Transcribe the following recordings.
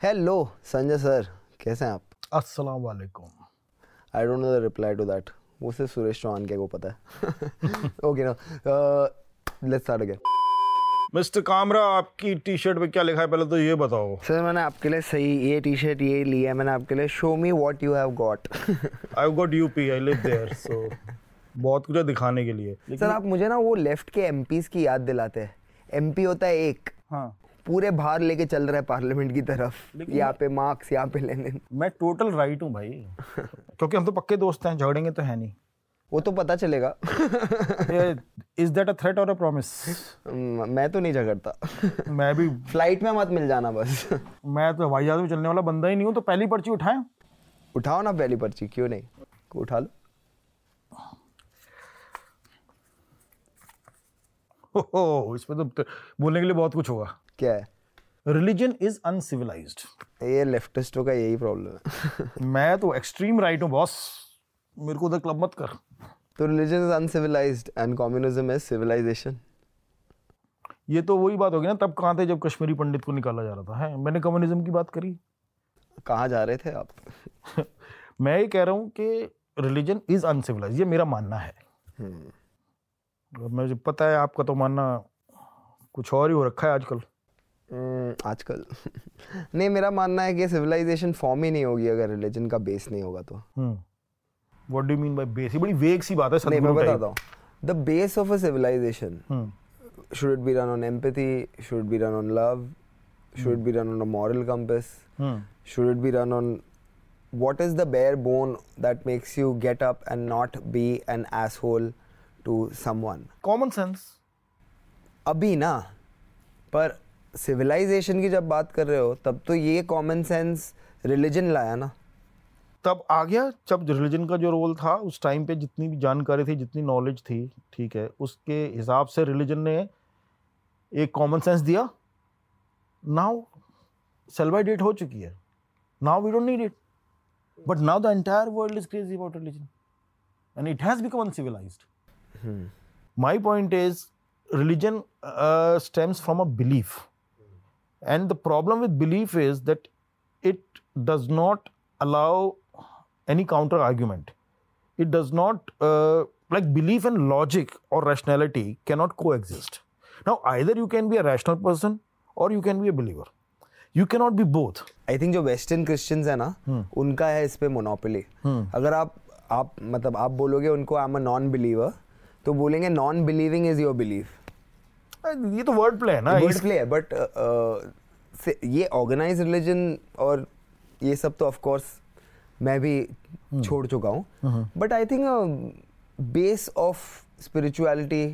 Hello Sanjay sir कैसे हैं आप? अस्सलाम वालेकुम I don't know the reply to that वो सिर्फ़ सुरेश चौहान के को पता है। Okay no let's start again mister Kamra आपकी टी शर्ट पे क्या लिखा है? पहले तो ये बताओ। सर मैंने आपके लिए सही ये टी शर्ट ये ली है। मैंने आपके लिए show me what you have got I got UP I live there so बहुत कुछ दिखाने के लिए। सर आप मुझे ना वो लेफ़्ट के एमपीस की याद दिलाते हैं। एमपी होता है एक। हाँ। पूरे भार लेके चल रहा है पार्लियामेंट की तरफ़। यहाँ पे मार्क्स यहाँ पे लेने। मैं टोटल राइट हूँ भाई। क्योंकि हम तो पक्के दोस्त हैं झगड़ेंगे तो है नहीं। वो तो पता चलेगा। इज़ दैट अ थ्रेट और अ प्रॉमिस मैं तो नहीं झगड़ता। मैं भी फ़्लाइट में मत मिल जाना बस। मैं तो हवाई जहाज़ में चलने वाला बंदा ही नहीं हूँ तो पहली पर्ची उठाएँ। उठाओ ना पहली पर्ची क्यों नहीं? उठा लो। हो इसमें तो बोलने के लिए बहुत कुछ होगा। क्या है? रिलीजन इज़ अनसिविलाइज्ड ये लेफ्टिस्टों का यही प्रॉब्लम है। मैं तो एक्सट्रीम राइट हूँ बॉस मेरे को उधर क्लब मत कर। तो religion is uncivilised and communism is civilisation ये तो वही बात होगी ना तब कहाँ थे जब कश्मीरी पंडित को निकाला जा रहा था है? मैंने कम्युनिज्म की बात करी। कहाँ जा रहे थे आप? मैं ये कह रहा हूँ कि रिलीजन इज़ अनसिविलाइज ये मेरा मानना है। मुझे पता है आपका तो मानना कुछ और ही हो रखा है आजकल। हम्म, आजकल। नहीं मेरा मानना है कि सिविलाइजेशन फॉर्म ही नहीं होगी अगर रिलीजन का बेस नहीं होगा तो। What do mean by base बड़ी वेग सी बात है नहीं मैं बताता हूँ। The base of a civilisation should it be run on empathy should be run on love should it be run on a moral compass should it be run on what is the bare bone that makes you get up and not be an asshole to summon common sense अभी ना पर civilisation की जब बात कर रहे हो तब तो ये कॉमन सेंस रिलीजन लाया ना। तब आ गया जब रिलीजन का जो रोल था उस टाइम पे जितनी भी जानकारी थी जितनी नॉलेज थी ठीक है उसके हिसाब से रिलीजन ने एक कॉमन सेंस दिया। नाउ सेल बाय डेट हो चुकी है। Now we don't need it but now the entire world is crazy about religion and it has become uncivilised my point is religion uh, stems from a belief. and the problem with belief is that it does not allow any counter argument it does not uh, like belief and logic or rationality cannot coexist now either you can be a rational person or you can be a believer you cannot be both I think जो western Christians है ना उनका है इस पे monopoly अगर आप आप मतलब आप बोलोगे उनको I am a non believer तो बोलेंगे non believing is your believe Uh, ये तो वर्ड प्ले है ना वर्ड प्ले है बट ये ऑर्गेनाइज रिलीजन और ये सब तो ऑफकोर्स मैं भी छोड़ चुका हूँ। But I think base of spirituality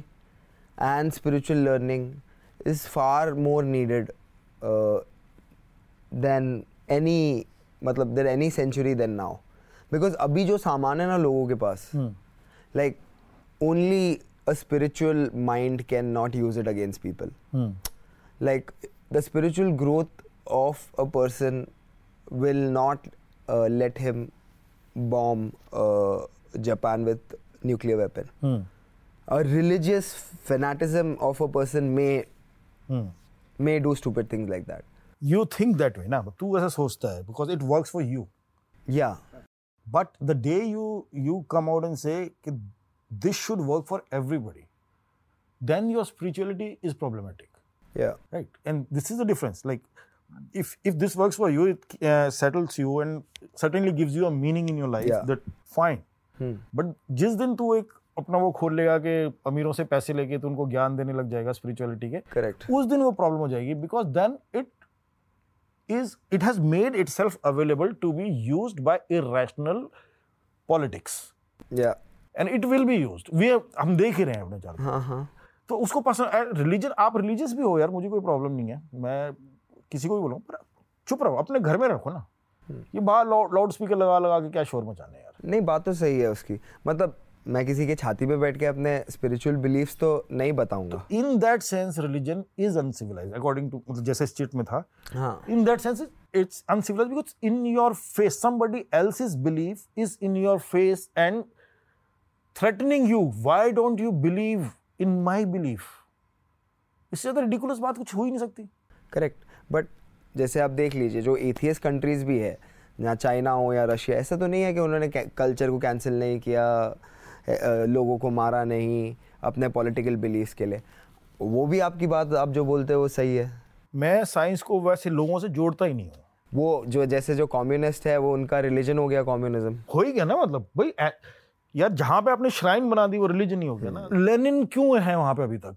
and spiritual learning is far more needed than any मतलब than any century than now because अभी जो सामान है ना लोगों के पास like only A spiritual mind can not use it against people Hmm. like the spiritual growth of a person will not uh, let him bomb uh, Japan with nuclear weapon. Hmm. A religious fanaticism of a person may Hmm. may do stupid things like that. you think that way ना तू ऐसा सोचता है because it works for you Yeah, But the day you you come out and say कि this should work for everybody, then your spirituality is problematic, yeah, right? And this is the difference. Like, if if this works for you, it uh, settles you and certainly gives you a meaning in your life. Yeah. That fine. But जिस दिन तू एक अपना वो खोल लेगा कि अमीरों से पैसे लेके तू उनको ज्ञान देने लग जाएगा स्पिरिचुअलिटी के correct. उस दिन वो प्रॉब्लम हो जाएगी because then it is it has made itself available to be use by irrational politics Yeah, and it will be use we हम देख ही रहे हैं अपने चारों हाँ हाँ। तो उसको पसंद रिलीजन आप रिलीजियस भी हो यार मुझे कोई प्रॉब्लम नहीं है। मैं किसी को भी बोलूँ पर चुप रहो अपने घर में रखो ना। ये बाहर लाउड स्पीकर लगा लगा के क्या शोर मचाने यार। नहीं बात तो सही है उसकी। मतलब मैं किसी के छाती पे बैठ के अपने स्पिरिचुअल बिलीफ्स तो नहीं बताऊँगा। In that sense religion is uncivilised according to मतलब जैसे स्टेट में था। हाँ। In that sense it- it's uncivilized because in your face somebody else's belief is in your face threatening you. Why don't you believe in my belief? इससे ज़्यादा ridiculous बात कुछ हो ही नहीं सकती। करेक्ट बट जैसे आप देख लीजिए जो एथियस कंट्रीज़ भी है जहाँ चाइना हो या रशिया ऐसा तो नहीं है कि उन्होंने कल्चर को कैंसिल नहीं किया लोगों को मारा नहीं अपने पॉलिटिकल बिलीफ के लिए। वो भी आपकी बात आप जो बोलते हो वो सही है। मैं साइंस को वैसे लोगों से जोड़ता ही नहीं हूँ। वो जो जैसे जो कम्युनिस्ट है वो उनका रिलीजन हो गया कम्युनिज्म हो ही गया ना मतलब? भाई यार जहाँ पे आपने श्राइन बना दी वो रिलीजन ही हो गया ना। लेनिन हम्म। क्यों है वहाँ पे अभी तक?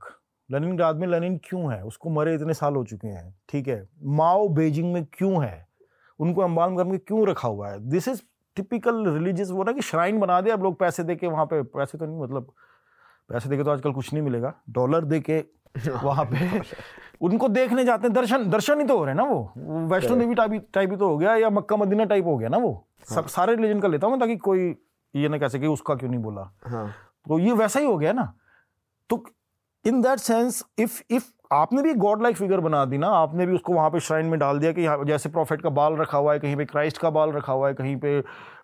लेनिन ग्राद में लेनिन क्यों है? उसको मरे इतने साल हो चुके हैं ठीक है? माओ बेजिंग में क्यों है? उनको अम्बालगढ़ में क्यों रखा हुआ है? दिस इज़ टिपिकल रिलीजियस वो ना कि श्राइन बना दे अब लोग पैसे दे के वहाँ पे पैसे तो नहीं मतलब पैसे दे के तो आजकल कुछ नहीं मिलेगा। डॉलर दे के वहाँ पे उनको देखने जाते हैं। दर्शन दर्शन ही तो हो रहे हैं ना वो। वैष्णो देवी टाइप ही तो हो गया या मक्का मदीना टाइप हो गया ना वो। हाँ। सब सारे रिलीजन का लेता हूँ ताकि कोई ये ना कह सके उसका क्यों नहीं बोला? हाँ. तो ये वैसा ही हो गया ना। तो in that sense if if आपने भी गॉड लाइक फिगर बना दी ना आपने भी उसको वहाँ पे श्राइन में डाल दिया कि जैसे प्रॉफिट का बाल रखा हुआ है कहीं पे क्राइस्ट का बाल रखा हुआ है कहीं पे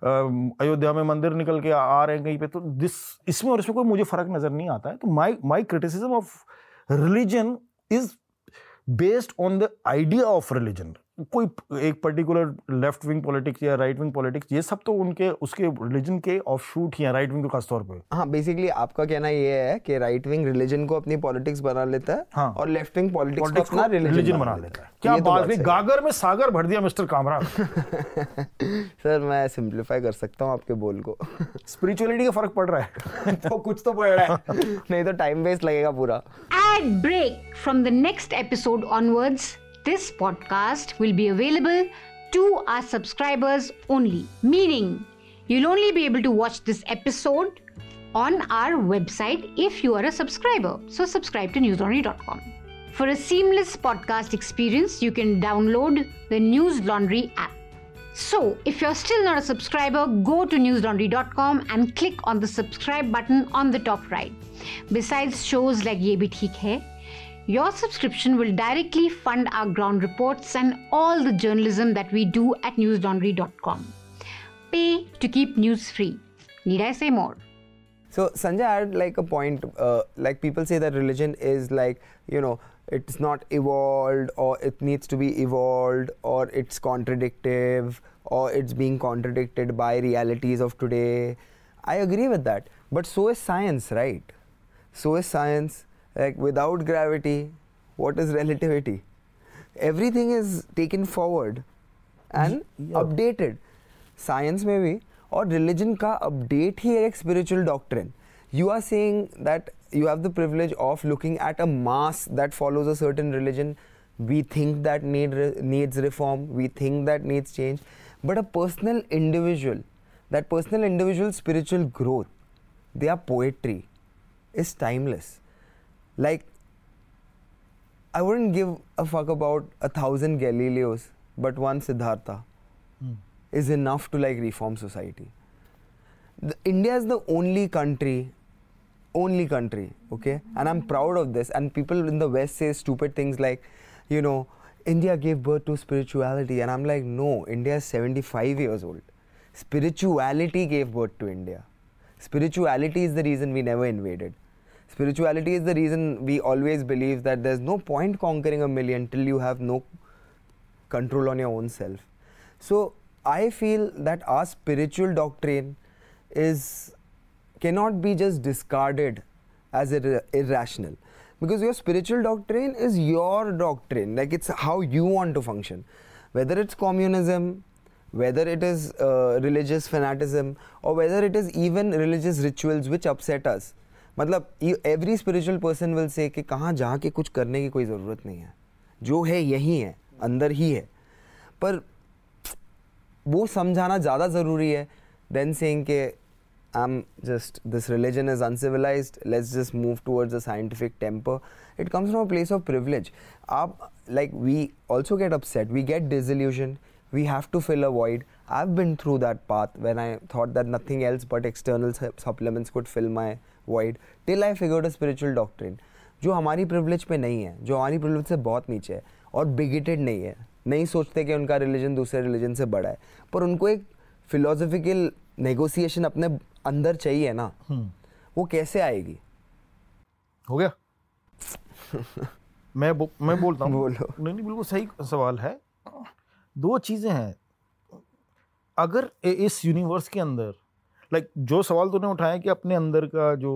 अयोध्या में मंदिर निकल के आ रहे हैं कहीं पे तो दिस इसमें और इसमें कोई मुझे फ़र्क नज़र नहीं आता है। तो my my criticism of religion is based on the idea of religion कोई एक पर्टिकुलर लेफ़्ट विंग पॉलिटिक्स या राइट विंग पॉलिटिक्स ये सब तो उनके उसके रिलीजन के ऑफ़ शूट ही हैं राइट विंग को खासतौर पे। हाँ बेसिकली आपका कहना ये है कि राइट विंग रिलीजन को अपनी पॉलिटिक्स बना लेता है हाँ, और लेफ़्ट विंग पॉलिटिक्स को अपना रिलीजन बना लेता है। क्या तो बात है। गागर में सागर भर दिया मिस्टर कामरा सर मैं सिंप्लीफाई कर सकता हूँ आपके बोल को। स्पिरिचुअलिटी का फ़र्क पड़ रहा है। तो कुछ तो पड़ रहा है। नहीं तो टाइम वेस्ट लगेगा पूरा। Ad break from the next episode onwards this podcast will be available to our subscribers only, meaning you'll only be able to watch this episode on our website if you are a subscriber. So, subscribe to newslaundry.com. For a seamless podcast experience, you can download the News Laundry app. So, if you're still not a subscriber, go to newslaundry.com and click on the subscribe button on the top right. Besides shows like Ye Bhi Theek Hai, your subscription will directly fund our ground reports and all the journalism that we do at newslaundry.com. Pay to keep news free. Need I say more? So, Sanjay, had like a point. Uh, like people say that religion is like, you know, it's not evolved or it needs to be evolved or it's contradictive or it's being contradicted by realities of today. I agree with that. But so is science, right? So is science like without gravity, what is relativity? Everything is taken forward and yeah. updated. Science में भी और religion का update ही एक spiritual doctrine. You are saying that you have the privilege of looking at a mass that follows a certain religion. We think that need needs reform. We think that needs change. But a personal individual, that personal individual spiritual growth, their poetry is timeless like, I wouldn't give a fuck about a thousand Galileos, but one Siddhartha mm. is enough to like reform society. The, India is the only country, only country, okay? And I'm proud of this. And people in the West say stupid things like, you know, India gave birth to spirituality. And I'm like, no, India is 75 years old. Spirituality gave birth to India. Spirituality is the reason we never invaded. Spirituality is the reason we always believe that there's no point conquering a million till you have no control on your own self. So I feel that our spiritual doctrine is cannot be just discarded as ir- irrational. Because your spiritual doctrine is your doctrine. Like it's how you want to function. Whether it's communism whether it is uh, religious fanaticism or whether it is even religious rituals which upset us मतलब every spiritual person will say कि कहाँ जाके कुछ करने की कोई ज़रूरत नहीं है। जो है, यही है, अंदर ही है। पर वो समझाना ज़्यादा ज़रूरी है देन सेइंग के I am just this religion is uncivilised let's just move towards a scientific temper it comes from a place of privilege आप like we also get upset we get disillusion we have to fill a void. I've been through that path when I thought that nothing else but external supplements could fill my void till I figured a spiritual doctrine जो हमारी privilege पे नहीं है जो हमारी privilege से बहुत नीचे है और बिगेटेड नहीं है नहीं सोचते कि उनका रिलीजन दूसरे रिलीजन से बड़ा है पर उनको एक फिलोसफिकल नेगोशिएशन अपने अंदर चाहिए ना हम्म। वो कैसे आएगी? हो गया? मैं बो, मैं बोलता हूँ। बोलो। नहीं नहीं बिल्कुल सही सवाल है। दो चीज़ें हैं। अगर इस यूनिवर्स के अंदर लाइक like, जो सवाल तूने उठाया कि अपने अंदर का जो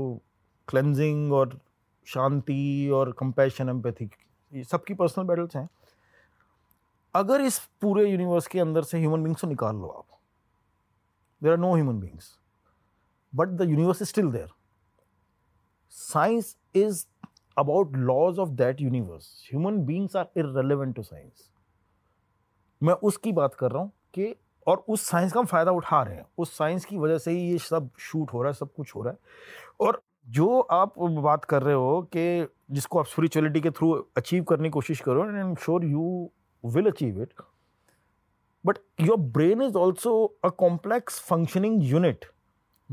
क्लेंजिंग और शांति और कंपैशन एम्पैथी ये सबकी पर्सनल बैटल्स हैं। अगर इस पूरे यूनिवर्स के अंदर से ह्यूमन बींग्स को निकाल लो आप there are no human beings but the universe is still there science is about laws of that universe human beings are irrelevant to science मैं उसकी बात कर रहा हूँ कि और उस साइंस का हम फ़ायदा उठा रहे हैं। उस साइंस की वजह से ही ये सब शूट हो रहा है, सब कुछ हो रहा है। और जो आप बात कर रहे हो कि जिसको आप स्पिरिचुअलिटी के थ्रू अचीव करने की कोशिश करो and I am sure you will achieve it but your brain is also a complex functioning unit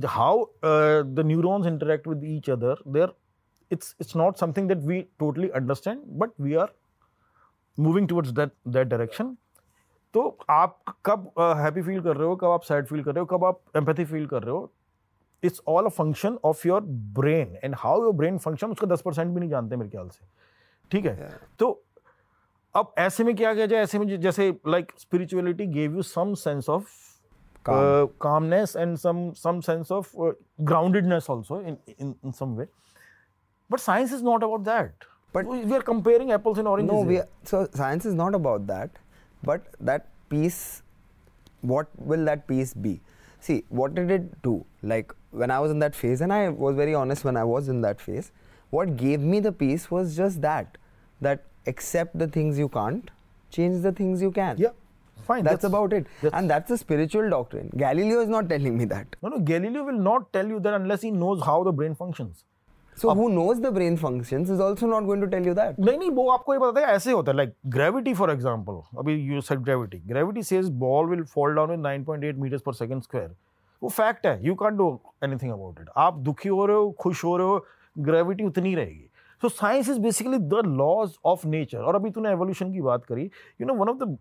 how the neurons interact with each other there it's it's not something that we totally understand, but we are moving towards that that direction. तो आप कब happy feel कर रहे हो कब आप sad feel कर रहे हो कब आप एम्पैथी फील कर रहे हो it's all a function of your brain and how your brain function उसका दस परसेंट भी नहीं जानते मेरे ख्याल से। ठीक है? तो अब ऐसे में क्या किया जाए ऐसे में जैसे like spirituality gave you some sense of calmness and some some sense of groundedness also in in some way but science is not about that but we are comparing apples and oranges no we so science is not about that is not about that but that piece what will that piece be? See what did it do? Like when i was in that phase and i was very honest when i was in that phase what gave me the peace was just that that accept the things you can't change the things you can. Yeah fine that's, that's about it. that's and that's a spiritual doctrine. Galileo is not telling me that. No no galileo will not tell you that unless he knows how the brain functions so who knows the brain functions is also not going to tell you that नहीं नहीं वो आपको ये बताता है ऐसे होता है like gravity for example अभी you said gravity gravity says ball will fall down with 9.8 meters per second square वो फैक्ट है you can do anything about it आप दुखी हो रहे हो खुश हो रहे हो ग्रेविटी उतनी रहेगी so science is basically the laws of nature और अभी तूने एवोल्यूशन की बात करी you know one of the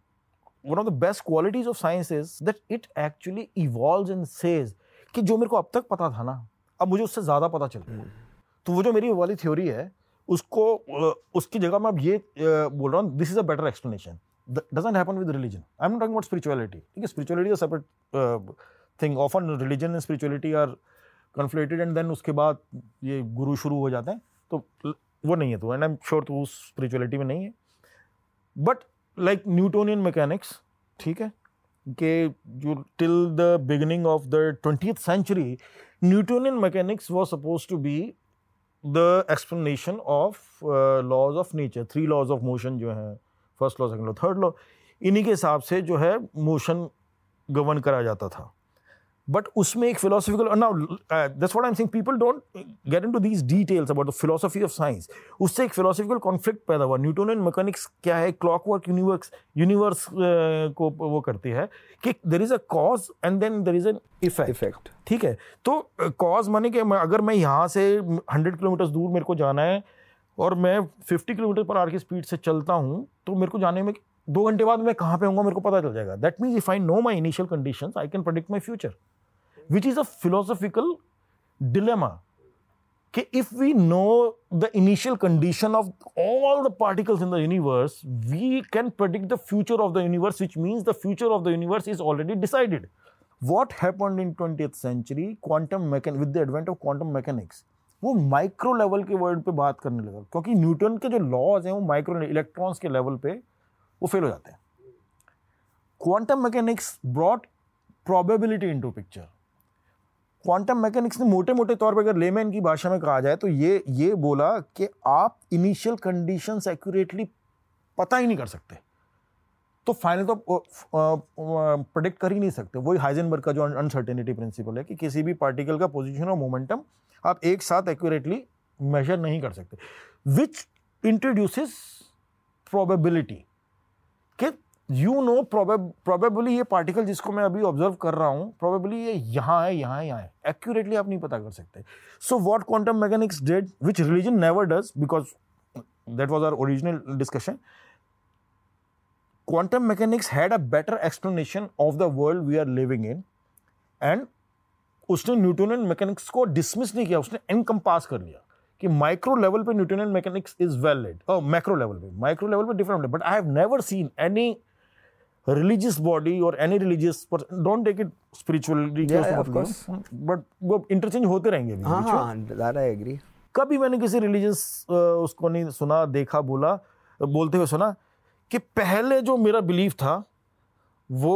one of the best qualities of science is that it actually evolves and says कि जो मेरे को अब तक पता था ना अब मुझे उससे ज़्यादा पता चल रहा है तो वो जो मेरी वाली थ्योरी है, उसको उसकी जगह मैं अब ये बोल रहा हूँ this is a better explanation doesn't happen with religion I am not talking about spirituality ठीक है spirituality is separate thing often religion and spirituality are conflated and then उसके बाद ये गुरु शुरू हो जाते हैं। तो वो नहीं है तो एंड आई एम श्योर तो उस स्पिरिचुअलिटी में नहीं है। बट लाइक न्यूटोनियन मैकेनिक्स ठीक है, कि जो till the beginning of the twenty century Newtonian mechanics was suppose to be the explanation of laws of nature three laws of motion जो हैं first law second law third law इन्हीं के हिसाब से जो है मोशन गवर्न करा जाता था। बट उसमें एक philosophical now that's what I am saying people don't get into these details about the philosophy of science उससे एक फिलोसफिकल कॉन्फ्लिक्ट पैदा हुआ। न्यूटोनियन मैकेनिक्स क्या है? क्लॉकवर्क यूनिवर्स यूनिवर्स को वो करती है कि there is a cause and then there is an effect effect ठीक है? तो कॉज माने कि अगर मैं यहाँ से हंड्रेड किलोमीटर दूर मेरे को जाना है और मैं फिफ्टी किलोमीटर पर आर की स्पीड से चलता हूँ तो मेरे को जाने में दो घंटे बाद मैं कहाँ पे हूँ मेरे को पता चल जाएगा। That means if I know my initial condition I can predict my future which is a philosophical dilemma. Okay, if we know the initial condition of all the particles in the universe, we can predict the future of the universe, which means the future of the universe is already decided. What happened in 20th century? Quantum mechanics, with the advent of quantum mechanics, वो micro level के world पे बात करने लगा क्योंकि Newton के जो laws हैं वो माइक्रो इलेक्ट्रॉन्स के लेवल पे वो फेल हो जाते हैं quantum mechanics brought probability into picture quantum mechanics ने मोटे मोटे तौर पर अगर लेमैन की भाषा में कहा जाए तो ये ये बोला कि आप इनिशियल कंडीशंस एक्यूरेटली पता ही नहीं कर सकते। तो फाइनल तो प्रोडिक्ट कर ही नहीं सकते। वही हाइजेनबर्ग का जो अनसर्टेनिटी प्रिंसिपल है कि किसी भी पार्टिकल का पोजिशन और मोमेंटम आप एक साथ एक्यूरेटली मेजर नहीं कर सकते। विच इंट्रोड्यूसेस प्रोबेबिलिटी कि यू नो प्रोबेबली ये पार्टिकल जिसको मैं अभी ऑब्ज़र्व कर रहा हूँ प्रोबेबली ये यहाँ है यहाँ है यहाँ है। एक्यूरेटली आप नहीं पता कर सकते। So what quantum mechanics did which religion never does because that was our original discussion quantum mechanics had a better explanation of the world we are living in and उसने न्यूटोनियन मैकेनिक्स को dismiss नहीं किया, उसने encompass कर लिया कि micro level पे Newtonian mechanics is valid और मैक्रो लेवल पे माइक्रो लेवल पे different but I have never seen any religious body or any religious person don't take it spiritually Yeah, yeah, of course. but वो interchange होते रहेंगे हाँ हाँ? that I agree. कभी मैंने किसी रिलीजियस उसको नहीं सुना देखा बोला बोलते हुए सुना कि पहले जो मेरा बिलीफ था वो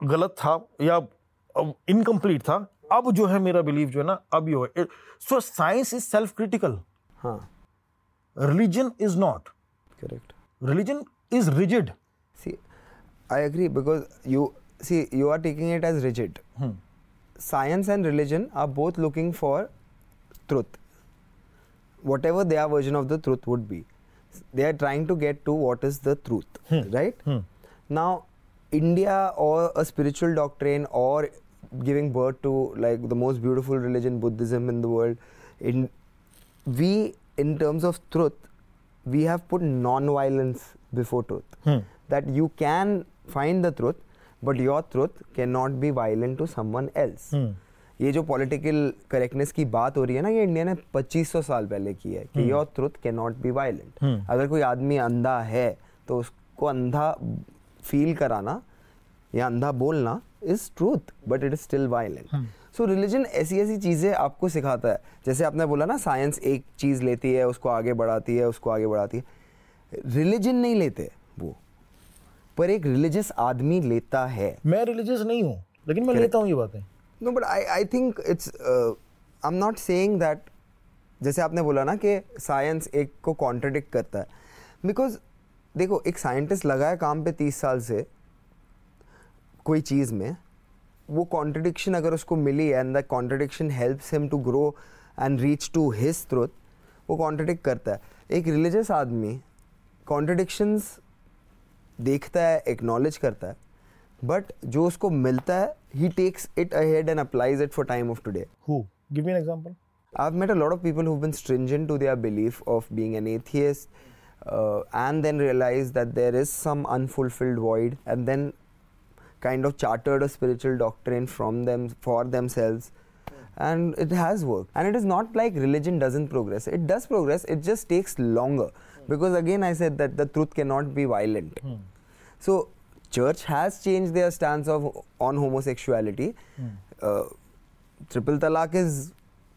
गलत था या इनकम्प्लीट था अब जो है मेरा बिलीफ जो है ना अब ये हो so science is self critical हाँ। Religion is not correct religion is rigid I agree because you see you are taking it as rigid. Hmm. Science and religion are both looking for truth. Whatever their version of the truth would be, they are trying to get to what is the truth, hmm. right? Hmm. Now, India or a spiritual doctrine or giving birth to like the most beautiful religion, Buddhism in the world, in we in terms of truth, we have put non-violence before truth. That you can find the truth, but your truth cannot be violent to someone else. ये जो political correctness की बात हो रही है ना ये India ने 2500 साल पहले की है कि your truth cannot be violent अगर कोई आदमी अंधा है तो उसको अंधा फील कराना या अंधा बोलना is truth but it is still violent so religion ऐसी ऐसी चीज़ें आपको सिखाता है। जैसे आपने बोला ना साइंस एक चीज़ लेती है उसको आगे बढ़ाती है उसको आगे बढ़ाती है। रिलीजन नहीं लेते वो। पर एक रिलीजियस आदमी लेता है। मैं रिलीजियस नहीं हूँ लेकिन मैं लेता हूँ ये बातें। No but I I think it's I am not saying that जैसे आपने बोला ना कि साइंस एक को कॉन्ट्रडिक्ट करता है। बिकॉज़ देखो एक साइंटिस्ट लगा है काम पे तीस साल से कोई चीज़ में वो कॉन्ट्रडिक्शन अगर उसको मिली and the contradiction helps him to grow and reach to his truth वो कॉन्ट्रडिक्ट करता है। एक रिलीजियस आदमी कॉन्ट्रडिक्शंस देखता है एक्नॉलेज करता है बट जो उसको मिलता है ही takes it ahead and applies it for time of today who give me an example I've met a lot of people who've been stringent to their belief of being an atheist uh, and then realized that there is some unfulfilled void and then kind of chartered a spiritual doctrine from them for themselves and it has worked and it is not like religion doesn't progress it does progress it just takes longer because again i said that the truth cannot be violent so church has changed their stance of on homosexuality uh, triple talaq is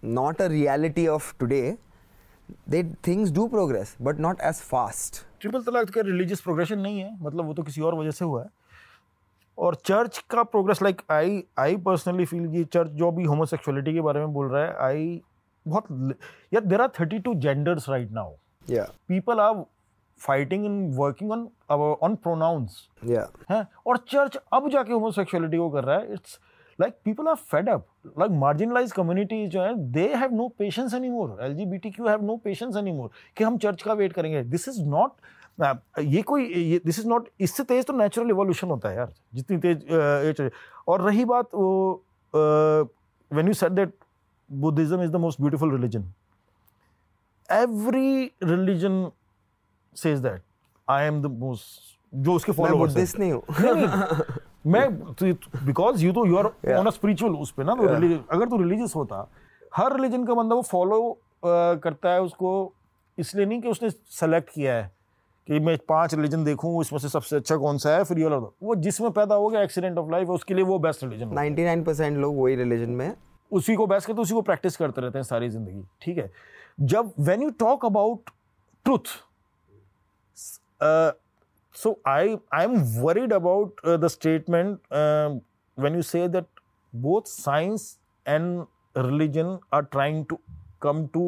not a reality of today they things do progress but not as fast triple talaq का religious progression नहीं है मतलब वो तो किसी और वजह से हुआ है और चर्च का progress like I I personally feel कि चर्च जो भी होमोसेक्सुअलिटी के बारे में बोल रहा है आई बहुत यार there are thirty two genders right now yeah. People are fighting in working on on pronouns yeah. है और चर्च अब जाके होमोसेक्सुअलिटी को कर रहा है it's like people are fed up like marginalised community जो है they have no patience any more L G B T Q have no patience any more कि हम चर्च का वेट करेंगे. दिस इज़ नॉट ये कोई दिस इज़ नॉट इससे तेज तो नेचुरल इवोल्यूशन होता है यार जितनी तेज uh, और रही बात वो when you said that Buddhism is the most beautiful religion every religion says that I am the most जो उसके मैं फॉलोअर्स बुद्धिस्ट नहीं हूँ। मैं बिकॉज़ यू तो you are Yeah. On a spiritual उस पे ना तो religious- अगर तू रिलीजियस होता हर रिलीजन का बंदा वो फॉलो करता है उसको इसलिए नहीं कि उसने सेलेक्ट किया है कि मैं पाँच रिलीजन देखूँ इसमें से सबसे अच्छा कौन सा है फिर ये वो जिसमें पैदा हो गया एक्सीडेंट ऑफ़ लाइफ उसके लिए वो बेस्ट रिलीजन 99% लोग वही रिलीजन में उसी को बेस्ट करते उसी को प्रैक्टिस करते रहते हैं सारी ज़िंदगी ठीक है? जब when you talk about truth so i i'm worried about uh, the statement um, when you say that both science and religion are trying to come to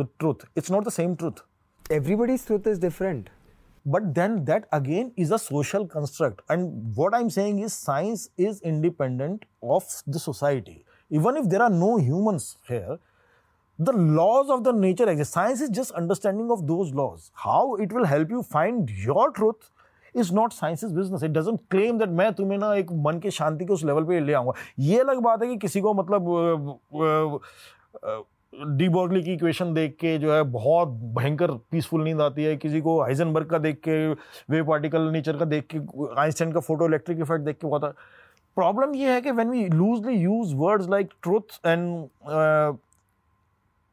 the truth it's not the same truth everybody's truth is different but then that again is a social construct and what i'm saying is science is independent of the society even if there are no humans here the laws of the nature exist. Science is just understanding of those laws. How it will help you find your truth is not science's business. It doesn't claim that मैं तुम्हें ना एक मन के शांति के उस level पे ले आऊँगा। ये अलग बात है कि किसी को मतलब डी बॉर्गली की इक्वेशन देख के जो है बहुत भयंकर पीसफुल नींद आती है। किसी को हाइजनबर्ग का देख के वे पार्टिकल नेचर का देख के आइंस्टाइन का फ़ोटो इलेक्ट्रिक इफ़ेक्ट देख के बहुत प्रॉब्लम ये है कि when we loosely use words like truth and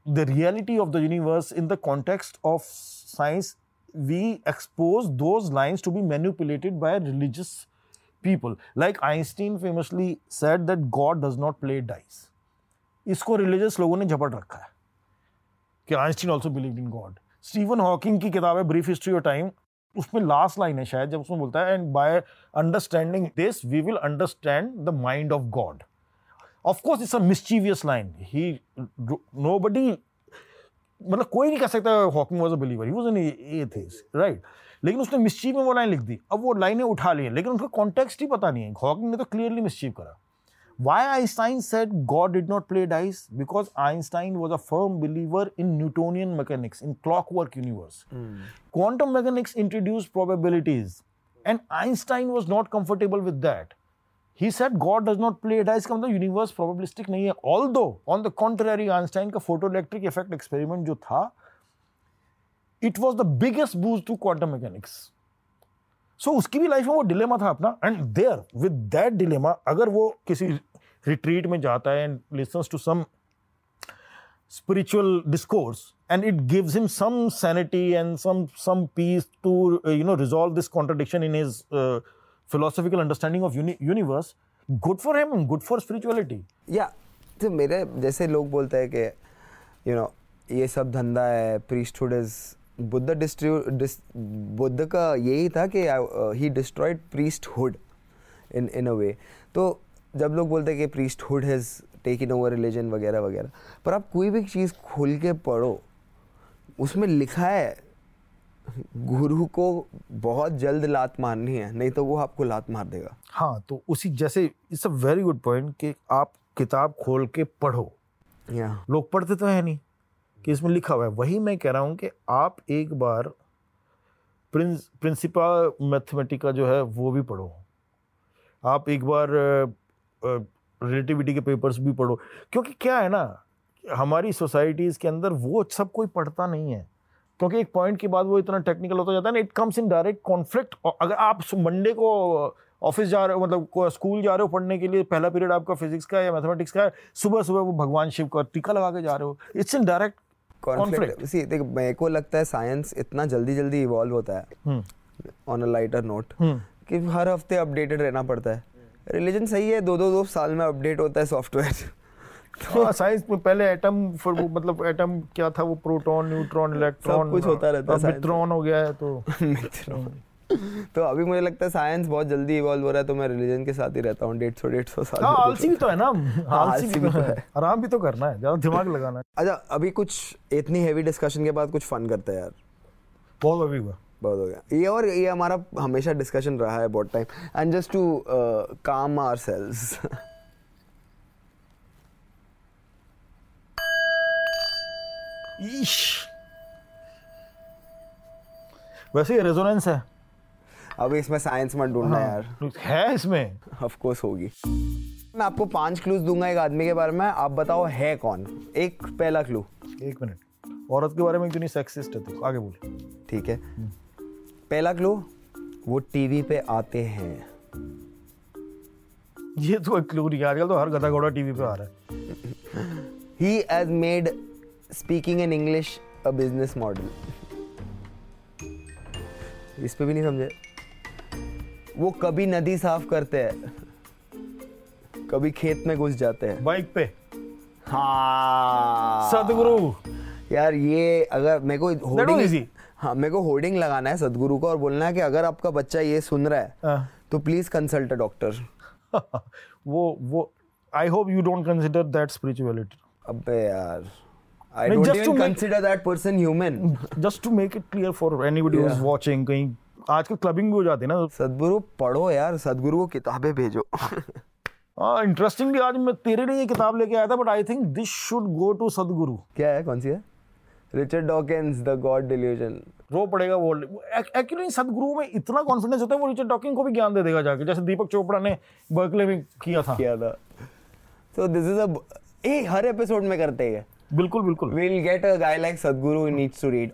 the reality of the universe in the context of science we expose those lines to be manipulated by religious people. Like Einstein famously said that God does not play dice. इसको religious लोगों ने झपट रखा है कि Einstein also believe in God Stephen Hawking की किताब है ब्रीफ हिस्ट्री ऑफ टाइम उसमें लास्ट लाइन है शायद जब उसमें बोलता है and by understanding this we will understand the mind of God Of course it's a mischievous line he nobody मतलब कोई नहीं कह सकता Hawking was a believer he was an atheist right लेकिन उसने मिस्चीव में वो लाइन लिख दी अब वो लाइनें उठा ली हैं लेकिन उनका कॉन्टेक्स्ट ही पता नहीं है हॉकिंग ने तो क्लियरली मिस्चीव करा Why Einstein said God did not play dice? Because Einstein was a firm believer in Newtonian mechanics, in clockwork universe. Quantum mechanics introduced probabilities, and Einstein was not comfortable with that. He said God does not play dice का मतलब universe probabilistic नहीं है although on the contrary Einstein का photoelectric effect experiment जो था it was the biggest boost to quantum mechanics so उसकी भी life में वो डिलेमा था अपना and there with that dilemma अगर वो किसी रिट्रीट में जाता है and listens to some spiritual discourse and it gives him some sanity and some some peace to uh, you know resolve this contradiction in his uh, philosophical understanding of uni- universe, good for and good for या तो मेरे जैसे लोग बोलते हैं कि you no ये सब धंधा है प्रीस्टहुड इज़ बुद्ध डिस्ट्री बुद्ध का यही था कि ही डिस्ट्रॉयड प्रीस्टहुड इन इन अ वे तो जब लोग बोलते हैं कि priesthood has taken over religion वगैरह वगैरह, पर आप कोई भी चीज़ खोल के पढ़ो, उसमें लिखा है गुरु को बहुत जल्द लात मारनी है नहीं तो वो आपको लात मार देगा। हाँ तो उसी जैसे it's a very good point कि आप किताब खोल के पढ़ो। या। लोग पढ़ते तो है नहीं कि इसमें लिखा हुआ है। वही मैं कह रहा हूँ कि आप एक बार प्रिंस प्रिंसिपा मैथमेटिका जो है वो भी पढ़ो। आप एक बार रिलेटिविटी के पेपर्स भी पढ़ो। क्योंकि क्या है ना हमारी सोसाइटीज़ के अंदर वो सब कोई पढ़ता नहीं है। क्योंकि एक पॉइंट के बाद वो इतना टेक्निकल होता जाता है ना it comes in direct conflict अगर आप मंडे को ऑफ़िस जा रहे हो मतलब स्कूल जा रहे हो पढ़ने के लिए पहला पीरियड आपका फिजिक्स का है या मैथमेटिक्स का है सुबह सुबह वो भगवान शिव का टीका लगा के जा रहे हो it's in direct conflict see देख मेरे को लगता है साइंस इतना जल्दी जल्दी इवॉल्व होता है ऑन अ लाइटर नोट कि हर हफ़्ते अपडेटेड रहना पड़ता है। रिलीजन सही है दो दो दो साल में अपडेट होता है सॉफ्टवेयर तो साइंस में पहले एटम फिर वो मतलब एटम क्या था वो प्रोटॉन न्यूट्रॉन इलेक्ट्रॉन कुछ होता रहता है मित्रॉन हो गया है तो। तो अभी मुझे लगता है साइंस बहुत जल्दी इवॉल्व हो रहा है तो मैं रिलीजन के साथ ही रहता हूँ डेढ़ सौ डेढ़ सौ साल हाँ आलसी भी तो है ना आलसी भी तो तो है। है। आराम भी तो करना है ज़्यादा दिमाग लगाना है। अच्छा अभी कुछ इतनी हैवी डिस्कशन के बाद कुछ फन करते हैं यार। बहुत अभी हुआ। बहुत हो गया। ये और ये हमारा हमेशा डिस्कशन रहा है बहुत time and just to calm ourselves ईश वैसे ये रेजोनेंस है अब इसमें साइंस मत ढूंढना यार। है इसमें? ऑफ़ कोर्स होगी। मैं आपको पाँच क्लूज दूँगा एक आदमी के बारे में। आप बताओ है कौन? एक पहला क्लू एक मिनट औरत के बारे में क्यों नहीं सेक्सिस्ट है तू आगे बोल ठीक है। पहला क्लू वो टीवी पे आते हैं। ये तो क्लू नहीं है। आजकल तो हर गधा घोड़ा टीवी पे आ रहा है। He has made speaking in English a business model इस पे भी नहीं समझे। वो कभी नदी साफ़ करते हैं कभी खेत में घुस जाते हैं। बाइक पे। हाँ। सदगुरु। यार ये अगर मेरे को होर्डिंग हाँ मेरे को होर्डिंग लगाना है सदगुरु को और बोलना है कि अगर आपका बच्चा ये सुन रहा है हाँ। तो प्लीज़ कंसल्ट अ डॉक्टर वो वो I hope you don't consider that spirituality अबे यार। नहीं, don't just to make- that person human just to make it clear for anybody who is Yeah. Watching कहीं आजकल क्लबिंग भी हो जाती है ना। सदगुरु पढ़ो यार सदगुरु को किताबें भेजो। हाँ इंटरेस्टिंगली आज मैं तेरे लिए ये किताब लेके आया था but I think this should go to Sadhguru. क्या है? कौन सी है? Richard Dawkins the God Delusion रो पड़ेगा वो। एक्चुअली सदगुरु में इतना कॉन्फिडेंस होता है वो रिचर्ड डॉकिंग को भी ज्ञान दे देगा जाके। जैसे दीपक चोपड़ा ने बर्कले में किया था। किया था। सो दिस इज़ अ ए हर एपिसोड में करते हैं। बिल्कुल बिल्कुल। Get a guy like Sadhguru who needs to read.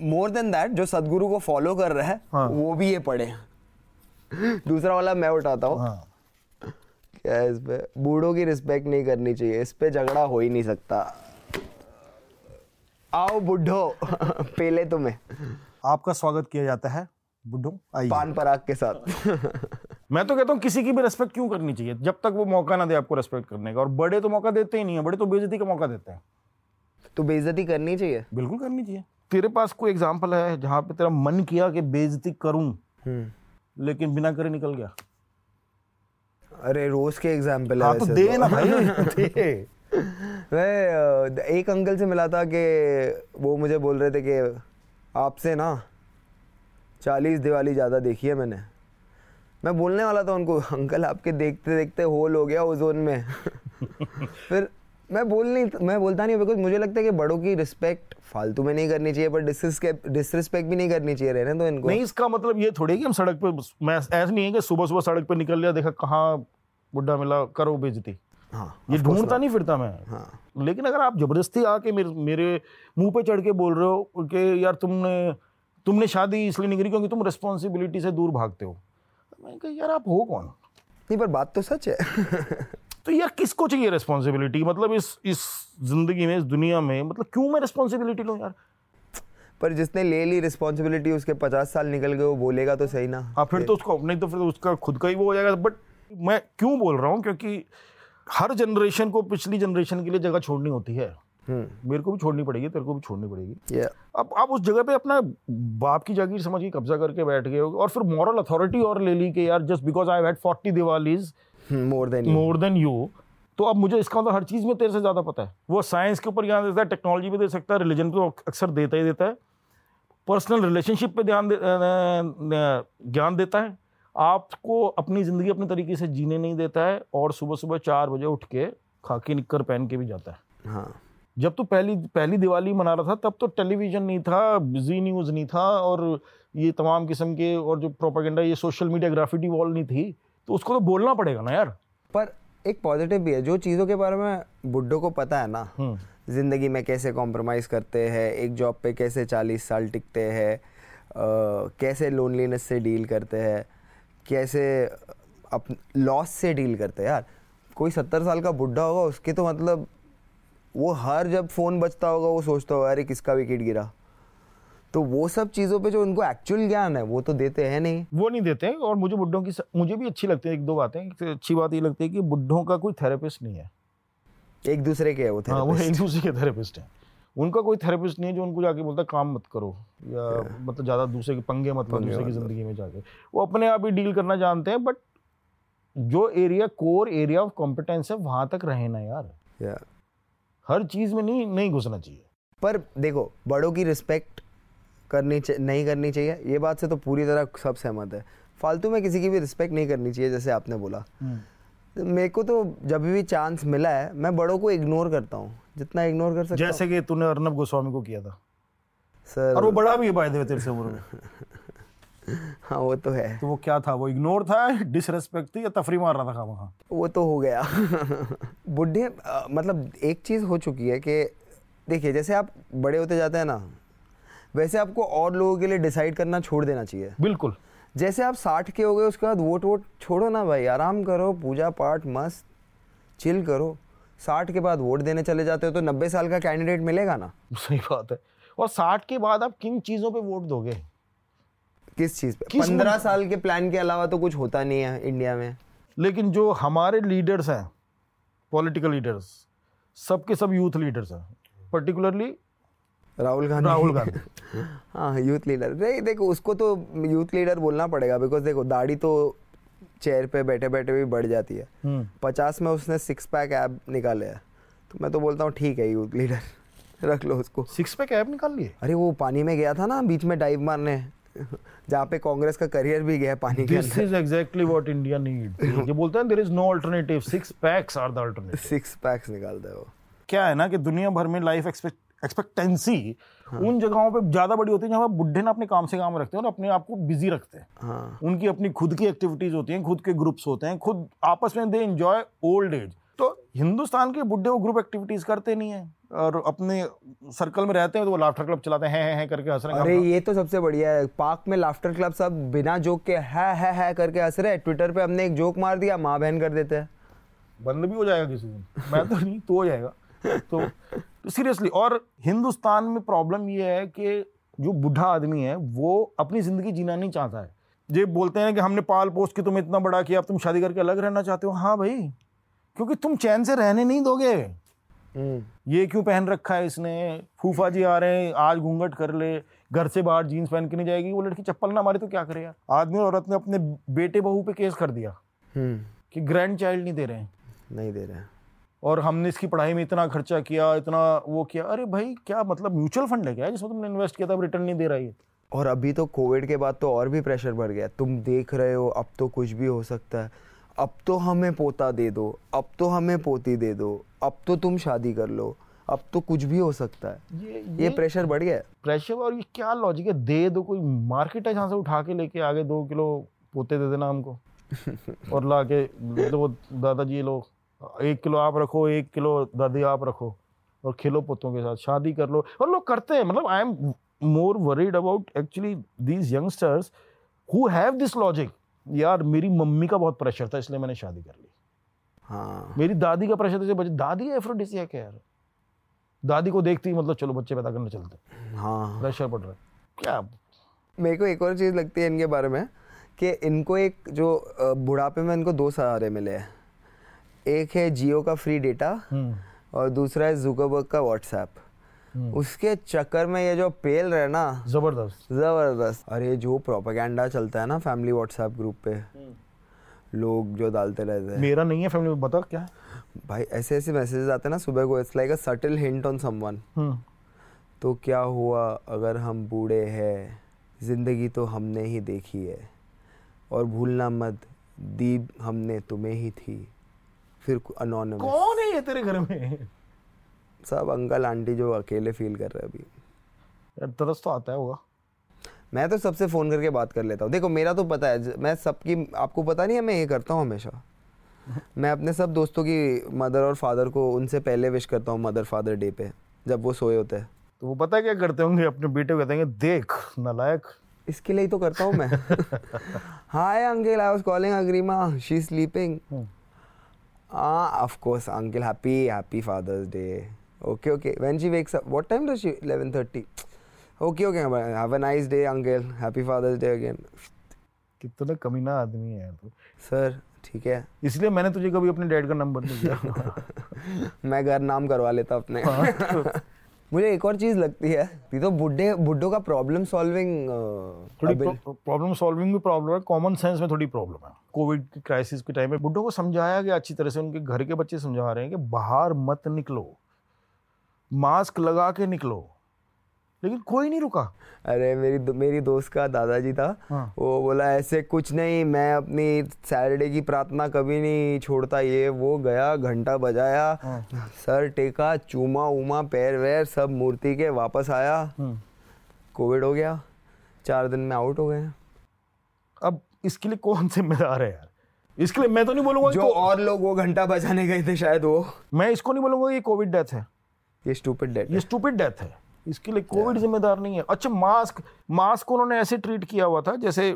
More than that, जो सदगुरु को फॉलो कर रहा है हाँ। वो भी ये पढ़े दूसरा वाला मैं उठाता हूँ। हाँ। क्या है इस पे? बूढ़ों की रिस्पेक्ट नहीं करनी चाहिए। इस पे झगड़ा हो ही नहीं सकता। आओ बुढ़ो पहले तुम्हें। आपका स्वागत किया जाता है बुड्ढो आइए। पान पराग के साथ। मैं तो कहता हूँ किसी की भी रेस्पेक्ट क्यों करनी चाहिए? जब तक वो मौका ना दे आपको रेस्पेक्ट करने का। और बड़े तो मौका देते ही नहीं है बड़े तो बेइज्जती का मौका देते हैं। तो बेइज्जती करनी चाहिए। बिल्कुल करनी चाहिए। तेरे पास कोई एग्ज़ाम्पल है जहाँ पे तेरा मन किया कि बेइज्जती करूँ हम्म। लेकिन बिना करे निकल गया? अरे रोज के एग्ज़ाम्पल है हाँ तो दे ना भाई। दे। मैं एक अंकल से मिला था कि वो मुझे बोल रहे थे कि आपसे ना चालीस दिवाली ज़्यादा देखी है मैंने। मैं बोलने वाला था उनको अंकल आपके देखते देखते होल हो गया ओजोन में। फिर मैं बोल नहीं मैं बोलता नहीं बिकॉज़ मुझे लगता है कि बड़ों की रिस्पेक्ट फालतू में नहीं करनी चाहिए पर डिसरिस्पेक्ट भी नहीं करनी चाहिए रहने तो इनको। नहीं इसका मतलब ये थोड़ी है कि हम सड़क पे मैं ऐसा नहीं है कि सुबह सुबह सड़क पे निकल लिया देखा कहाँ बुढ़ा मिला करो बेजती हाँ ये ढूंढता नहीं फिरता मैं। हाँ। लेकिन अगर आप ज़बरदस्ती आके मेरे मेरे मुँह पे चढ़ के बोल रहे हो कि यार तुमने तुमने शादी इसलिए नहीं करी क्योंकि तुम रिस्पॉन्सिबिलिटी से दूर भागते हो। मैं कहा यार आप हो कौन? नहीं पर बात तो सच है। तो यार किसको चाहिए रिस्पॉन्सिबिलिटी मतलब इस इस ज़िंदगी में इस दुनिया में मतलब क्यों मैं रिस्पॉन्सिबिलिटी लूँ यार? पर जिसने ले ली रिस्पॉन्सिबिलिटी उसके पचास साल निकल गए वो बोलेगा तो सही ना। हाँ फिर तो उसको नहीं तो फिर तो उसका खुद का ही वो हो जाएगा। बट मैं क्यों बोल रहा हूँ? क्योंकि हर जनरेशन को पिछली जनरेशन के लिए जगह छोड़नी होती है। हम्म। मेरे को भी छोड़नी पड़ेगी तेरे को भी छोड़नी पड़ेगी। या अब आप उस जगह पे अपना बाप की जागीर समझ के कब्जा करके बैठ गए हो और फिर मॉरल अथॉरिटी और ले ली कि यार just because I had 40 Diwalis more than more than you तो अब मुझे इसका मतलब हर चीज़ में तेरे से ज़्यादा पता है। वो साइंस के ऊपर ज्ञान देता है टेक्नोलॉजी पे दे सकता है रिलीजन पे अक्सर देता ही देता है। पर्सनल रिलेशनशिप पे ध्यान दे ज्ञान देता है। आपको अपनी ज़िंदगी अपने तरीके से जीने नहीं देता है और सुबह सुबह चार बजे उठ के खाकी निक्कर पहन के भी जाता है। हाँ। जब तो पहली पहली दिवाली मना रहा था तब तो टेलीविज़न नहीं था जी न्यूज़ नहीं था और ये तमाम किस्म के और जो प्रोपागेंडा ये सोशल मीडिया ग्राफिटी वॉल नहीं थी। तो उसको तो बोलना पड़ेगा ना यार। पर एक पॉजिटिव भी है जो चीज़ों के बारे में बुड्ढों को पता है ना हम्म। ज़िंदगी में कैसे कॉम्प्रोमाइज़ करते हैं एक जॉब पे कैसे चालीस साल टिकते हैं कैसे लोनलीनेस से डील करते हैं कैसे अप लॉस से डील करते हैं। यार कोई सत्तर साल का बुढ़ा होगा उसके तो मतलब वो हर जब फ़ोन बजता होगा वो सोचता होगा अरे किसका विकेट गिरा? तो वो सब चीज़ों पे जो उनको एक्चुअल ज्ञान है वो तो देते हैं नहीं। वो नहीं देते हैं और मुझे बुढ़ों की स... मुझे भी अच्छी लगती है एक दो बातें अच्छी बात ये लगती है कि बुढ़ों का कोई थेरेपिस्ट नहीं है। एक दूसरे के है वो हाँ वो एक दूसरे के थेरेपिस्ट हैं। उनका कोई थेरेपिस्ट नहीं है जो उनको जाके बोलता काम मत करो या मतलब ज़्यादा दूसरे के पंगे मत लो दूसरे की ज़िंदगी में जाके। वो अपने आप ही डील करना जानते हैं बट जो area core area of competence है वहाँ तक रहे ना यार। Yeah. हर चीज़ में नहीं नहीं घुसना चाहिए। पर देखो बड़ों की रिस्पेक्ट करनी नहीं करनी चाहिए। ये बात से तो पूरी तरह सब सहमत है। फालतू में किसी की भी रिस्पेक्ट नहीं करनी चाहिए जैसे आपने बोला। मेरे को तो जब भी चांस मिला है मैं बड़ों को इग्नोर करता हूँ। जितना इग्नोर कर सकता जैसे कि तूने अर्नब गोस्वामी को किया था। सर और वो बड़ा भी है बाय द वे तेरे से उम्र में। हाँ वो तो है। तो वो क्या था? वो इग्नोर था डिसरेस्पेक्ट थी या तफरी मार रहा था वहाँ वो तो हो गया। बुढ़े मतलब एक चीज़ हो चुकी है कि देखिए जैसे आप बड़े होते जाते हैं ना वैसे आपको और लोगों के लिए डिसाइड करना छोड़ देना चाहिए। बिल्कुल। जैसे आप साठ के हो गए उसके बाद वोट वोट छोड़ो ना भाई आराम करो पूजा पाठ मस्त चिल करो। साठ के बाद वोट देने चले जाते हो तो नब्बे साल का कैंडिडेट मिलेगा ना? सही बात है। और साठ के बाद आप किन चीज़ों पे वोट दोगे? किस चीज़ पे? पंद्रह साल के प्लान के अलावा तो कुछ होता नहीं है इंडिया में। लेकिन जो हमारे लीडर्स हैं पॉलिटिकल लीडर्स सबके सब यूथ लीडर्स हैं पर्टिकुलरली राहुल गांधी। राहुल गांधी। हाँ यूथ लीडर नहीं देखो उसको तो यूथ लीडर बोलना पड़ेगा बिकॉज़ देखो दाढ़ी तो चेयर पे बैठे बैठे भी बढ़ जाती है। हम्म। पचास में उसने सिक्स पैक ऐप निकाले है। तो मैं तो बोलता हूँ ठीक है यूथ लीडर रख लो उसको। सिक्स पे कैब निकाल लिए? अरे वो पानी में गया था ना बीच में डाइव मारने। जहाँ पे कांग्रेस का करियर भी गया पानी के दिस अंदर। Is exactly what India need ये बोलते हैं there is no alternative six packs are the alternative six packs निकालते हो क्या है ना कि दुनिया भर में लाइफ एक्सपेक्टेंसी उन जगहों पे ज़्यादा बड़ी होती है जहाँ बुढ़े ना अपने काम से काम रखते हैं और अपने आप को बिज़ी रखते हैं। हाँ। उनकी अपनी खुद की एक्टिविटीज़ होती हैं खुद के ग्रुप्स होते हैं खुद आपस में दे एंजॉय ओल्ड एज तो हिंदुस्तान के बुढ़े वो ग्रुप एक्टिविटीज़ करते नहीं है और अपने सर्कल में रहते हैं तो वो लाफ्टर क्लब चलाते हैं हैं हैं करके हंस रहे हैं। अरे ये तो सबसे बढ़िया है पार्क में लाफ्टर क्लब सब बिना जोक के है है है करके हंस रहे हैं ट्विटर पे हमने एक जोक मार दिया माँ बहन कर देते हैं। बंद भी हो जाएगा किसी दिन मैं तो नहीं तो हो जाएगा। तो सीरियसली और हिंदुस्तान में प्रॉब्लम ये है कि जो बूढ़ा आदमी है वो अपनी ज़िंदगी जीना नहीं चाहता है। ये बोलते हैं कि हमने पाल पोस्ट के तुम इतना बड़ा किया अब तुम शादी करके अलग रहना चाहते हो। हाँ भाई क्योंकि तुम चैन से रहने नहीं दोगे। हम्म, ये क्यों पहन रखा है इसने? फूफा जी आ रहे हैं आज घूंघट कर ले घर से बाहर जीन्स पहन के नहीं जाएगी। वो लड़की चप्पल ना मारे तो क्या करे यार? आदमी और औरत ने अपने बेटे बहू पे केस कर दिया हम्म, कि ग्रैंड चाइल्ड नहीं दे रहे हैं। नहीं दे रहे हैं। और हमने इसकी पढ़ाई में इतना खर्चा किया इतना वो किया। अरे भाई क्या मतलब म्यूचुअल फंड है क्या? जिसमें तुमने इन्वेस्ट किया था रिटर्न नहीं दे रहा है और अभी तो कोविड के बाद तो और भी प्रेशर बढ़ गया। तुम देख रहे हो अब तो कुछ भी हो सकता है। अब तो हमें पोता दे दो अब तो हमें पोती दे दो अब तो तुम शादी कर लो अब तो कुछ भी हो सकता है। ये ये ये प्रेशर बढ़ गया। प्रेशर और ये क्या लॉजिक है? दे दो कोई मार्केट है जहाँ से उठा के लेके आगे दो किलो पोते दे देना हमको। और ला के लो दादाजी लो एक किलो आप रखो एक किलो दादी आप रखो और खेलो पोतों के साथ शादी कर लो। और लोग करते हैं मतलब I am more worried about actually these youngsters who have this logic यार मेरी मम्मी का बहुत प्रेशर था इसलिए मैंने शादी कर ली। हाँ। मेरी दादी का प्रेशर था बच्चे दादी एफ्रोडिसियक है यार। दादी को देखती ही मतलब चलो बच्चे पैदा करने चलते हाँ। प्रेशर पड़ रहा है। क्या? मेरे को एक और चीज़ लगती है इनके बारे में कि इनको एक जो बुढ़ापे में इनको दो सहारे मिले हैं। एक है जियो का फ्री डेटा हम्म। और दूसरा है जुकरबर्ग का व्हाट्सएप हम्म। उसके चक्कर में ये जो पेल रहे ना ज़बरदस्त। ज़बरदस्त। अरे जो प्रोपागेंडा चलता है ना फैमिली व्हाट्सएप ग्रुप पे लोग जो डालते रहते हैं। मेरा नहीं है फैमिली में बता क्या भाई ऐसे ऐसे मैसेजेस आते हैं ना सुबह को it's like a subtle hint on someone hmm. तो क्या हुआ अगर हम बूढ़े हैं ज़िंदगी तो हमने ही देखी है। और भूलना मत दीप हमने तुम्हें ही थी। फिर अनोनिमस कौन है ये तेरे घर में? सब अंकल आंटी जो अकेले फील कर रहे हैं अभी। तरस तो आता है होगा। मैं तो सबसे फ़ोन करके बात कर लेता हूँ। देखो मेरा तो पता है मैं सबकी आपको पता नहीं है मैं ये करता हूँ हमेशा। मैं अपने सब दोस्तों की मदर और फादर को उनसे पहले विश करता हूँ मदर फादर डे पे जब वो सोए होते हैं। तो वो पता क्या करते होंगे? अपने बेटे को कहते देख नालायक। इसके लिए ही तो करता हूँ मैं। Hi uncle I was calling Agrima she sleeping. Ah of course uncle happy happy father's day okay okay when she wakes up what time does she 11:30 okay okay have a nice day uncle happy father's day again कितना कमीना आदमी है तू sir ठीक है इसलिए मैंने तुझे कभी अपने डैड का नंबर नहीं दिया मैं घर नाम करवा लेता अपने हाँ, तो मुझे एक और चीज़ लगती है। ये तो बुढ़े बुड्ढों का प्रॉब्लम सॉल्विंग थोड़ी प्रॉब्लम सॉल्विंग भी प्रॉब्लम है कॉमन सेंस में थोड़ी प्रॉब्लम है। कोविड की क्राइसिस के टाइम में बुड्ढों को समझाया गया अच्छी तरह से उनके घर के बच्चे समझा रहे हैं कि बाहर मत निकलो। मास्क लगा के निकलो। लेकिन कोई नहीं रुका। अरे मेरी दो, मेरी दोस्त का दादाजी था। हाँ। वो बोला ऐसे कुछ नहीं मैं अपनी सैटरडे की प्रार्थना कभी नहीं छोड़ता। ये वो गया घंटा बजाया। हाँ। सर टेका चूमा उमा पैर वैर सब मूर्ति के वापस आया। हम्म। कोविड हो गया। चार दिन में आउट हो गए। अब इसके लिए कौन जिम्मेदार है यार? इसके लिए मैं तो नहीं बोलूँगा जो और लोग वो घंटा बजाने गए थे शायद वो। मैं इसको नहीं बोलूँगा ये कोविड डेथ है। ये स्टूपिड डेट ये स्टूपिड डेथ है। इसके लिए कोविड जिम्मेदार नहीं है। अच्छा मास्क मास्क उन्होंने ऐसे ट्रीट किया हुआ था जैसे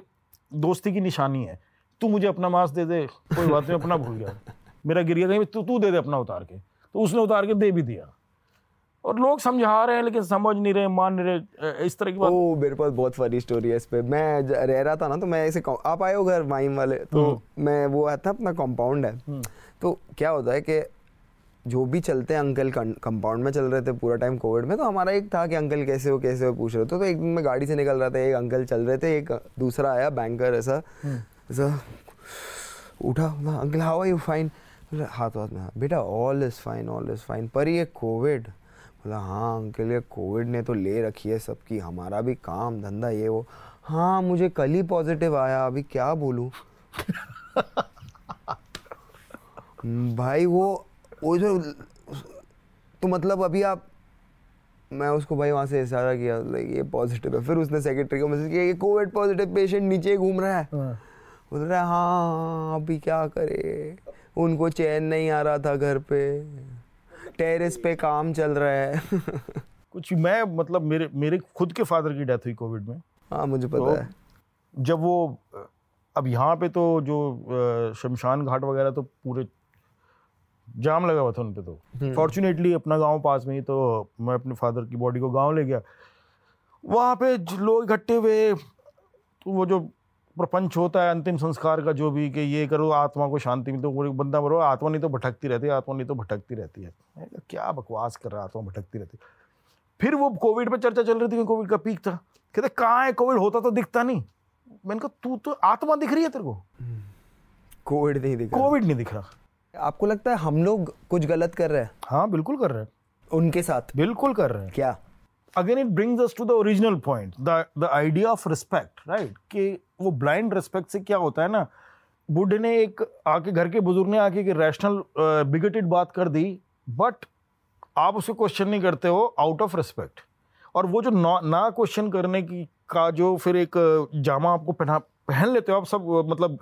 दोस्ती की निशानी है। तू मुझे अपना मास्क दे दे कोई बात नहीं अपना भूल गया। मेरा गिर गया कहीं तू तू दे दे अपना उतार के। तो उसने उतार के दे भी दिया। और लोग समझा रहे हैं लेकिन समझ नहीं रहे मान नहीं रहे इस तरह की बात ओ मेरे पास बहुत फनी स्टोरी है इस पे। मैं रह रहा था ना तो मैं ऐसे आप आए हो घर वाइम वाले तो मैं वो आता अपना कंपाउंड है। तो क्या होता है कि जो भी चलते हैं अंकल कंपाउंड में चल रहे थे पूरा टाइम कोविड में तो हमारा एक था कि अंकल कैसे हो कैसे हो? पूछ रहे थे तो एक दिन मैं गाड़ी से निकल रहा था एक अंकल चल रहे थे एक दूसरा आया बैंकर ऐसा। ऐसा उठा uncle how are you fine हाथ हाथ में बेटा all is fine all is fine पर ये कोविड बोला हाँ अंकल ये कोविड ने तो ले रखी है सबकी हमारा भी काम धंधा ये वो। हाँ मुझे कल ही पॉजिटिव आया अभी क्या बोलूँ? भाई वो वो जो तो मतलब अभी आप मैं उसको भाई वहाँ से इशारा किया लाइक ये पॉजिटिव है। फिर उसने सेक्रेटरी को मैसेज किया ये कोविड पॉजिटिव पेशेंट नीचे घूम रहा है। हाँ। बोल रहा है हाँ अभी क्या करे? उनको चैन नहीं आ रहा था घर पे। टेरेस पे काम चल रहा है। कुछ मैं मतलब मेरे मेरे खुद के फादर की डेथ हुई कोविड में। हाँ मुझे पता तो है। जब वो अब यहाँ पे तो जो शमशान घाट वगैरह तो पूरे जाम लगा हुआ था उन पे तो फॉर्चुनेटली अपना गाँव पास में ही तो मैं अपने फादर की बॉडी को गाँव ले गया। वहाँ पे लोग इकट्ठे हुए तो वो जो प्रपंच होता है अंतिम संस्कार का जो भी कि ये करो आत्मा को शांति मिलती तो बंदा बोलो आत्मा नहीं तो भटकती रहती है आत्मा नहीं तो भटकती रहती है। क्या बकवास कर रहा है आत्मा भटकती रहती फिर वो कोविड पे चर्चा चल रही थी कोविड का पीक था। कहते कहाँ है कोविड होता तो दिखता नहीं। मैंने कहा तू तो आत्मा दिख रही है तेरे को? कोविड नहीं दिख कोविड नहीं दिख रहा। आपको लगता है हम लोग कुछ गलत कर रहे हैं? हाँ बिल्कुल कर रहे हैं। उनके साथ? बिल्कुल कर रहे हैं। क्या? Again it brings us to the original point the the idea of respect right कि वो ब्लाइंड रिस्पेक्ट से क्या होता है ना? बुढ़े ने एक आके घर के बुज़ुर्ग ने आके एक रैशनल बिगेटेड बात कर दी बट आप उसे क्वेश्चन नहीं करते हो आउट ऑफ़ रिस्पेक्ट और वो जो ना क्वेश्चन करने की का जो फिर एक जामा आपको पहना पहन लेते हो आप सब मतलब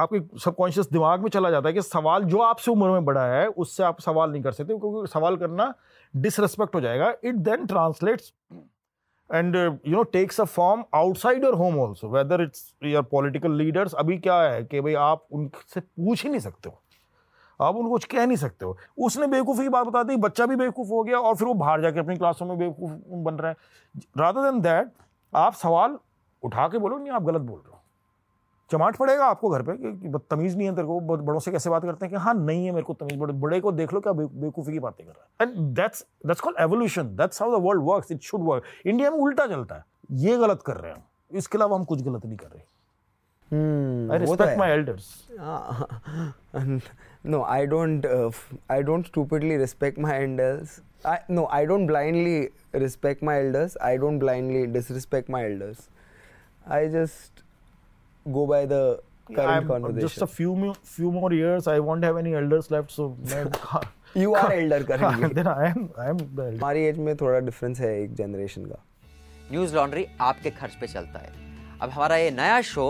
आपके सबकॉन्शियस दिमाग में चला जाता है कि सवाल जो आपसे उम्र में बड़ा है, उससे आप सवाल नहीं कर सकते, क्योंकि सवाल करना डिसरेस्पेक्ट हो जाएगा। It then translates and you know takes a form outside your home also whether it's your political leaders अभी क्या है कि भाई आप उनसे पूछ ही नहीं सकते हो। आप उनको कुछ कह नहीं सकते हो। उसने बेवकूफ़ी की बात बता दी, बच्चा भी बेवकूफ़ हो गया और फिर वो बाहर जाके अपनी क्लासों में बेवकूफ़ बन रहा है। रादर देन दैट आप सवाल उठा के बोलो, नहीं, आप गलत बोल रहे हो। चमाट पड़ेगा आपको घर पे कि तमीज़ नहीं है तेरे को बड़ों से कैसे बात करते हैं कि हाँ नहीं है मेरे को तमीज़ बड़े बड़े को देख लो क्या बेवकूफ़ी की बातें कर रहा है and that's that's called evolution that's how the world works it should work India में उल्टा चलता है ये गलत कर रहे हैं हम इसके अलावा हम कुछ गलत नहीं कर रहे I respect my elders. no, I don't. Uh, I don't stupidly respect my elders. I, no, I don't blindly respect my elders. I don't blindly disrespect my elders. I just go by the current I'm, conversation. Just a few few more years, I won't have any elders left. So you are elder currently. then I am I am the elder. हमारी age में थोड़ा difference है एक generation का news laundry आपके खर्च पे चलता है अब हमारा ये नया शो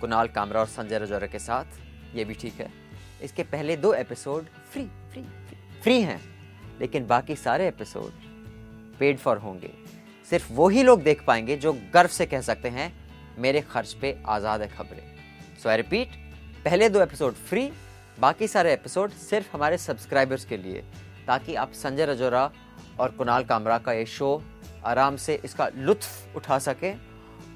कुणाल कामरा और संजय रजौरा के साथ ये भी ठीक है इसके पहले दो episode free free free free हैं लेकिन बाकी सारे एपिसोड पेड फॉर होंगे सिर्फ़ वो ही लोग देख पाएँगे जो गर्व से कह सकते हैं मेरे खर्च पे आज़ाद है खबरें। सो आई रिपीट पहले दो एपिसोड फ्री बाकी सारे एपिसोड सिर्फ़ हमारे सब्सक्राइबर्स के लिए, ताकि आप संजय रजोरा और कुणाल कामरा का ये शो आराम से इसका लुत्फ उठा सकें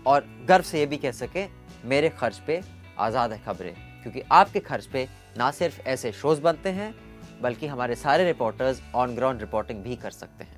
और गर्व से ये भी कह सकें, मेरे खर्च पे आज़ाद है खबरें। क्योंकि आपके खर्च पे ना सिर्फ़ ऐसे शोज़ बनते हैं, बल्कि हमारे सारे रिपोर्टर्स ऑन ग्राउंड रिपोर्टिंग भी कर सकते हैं।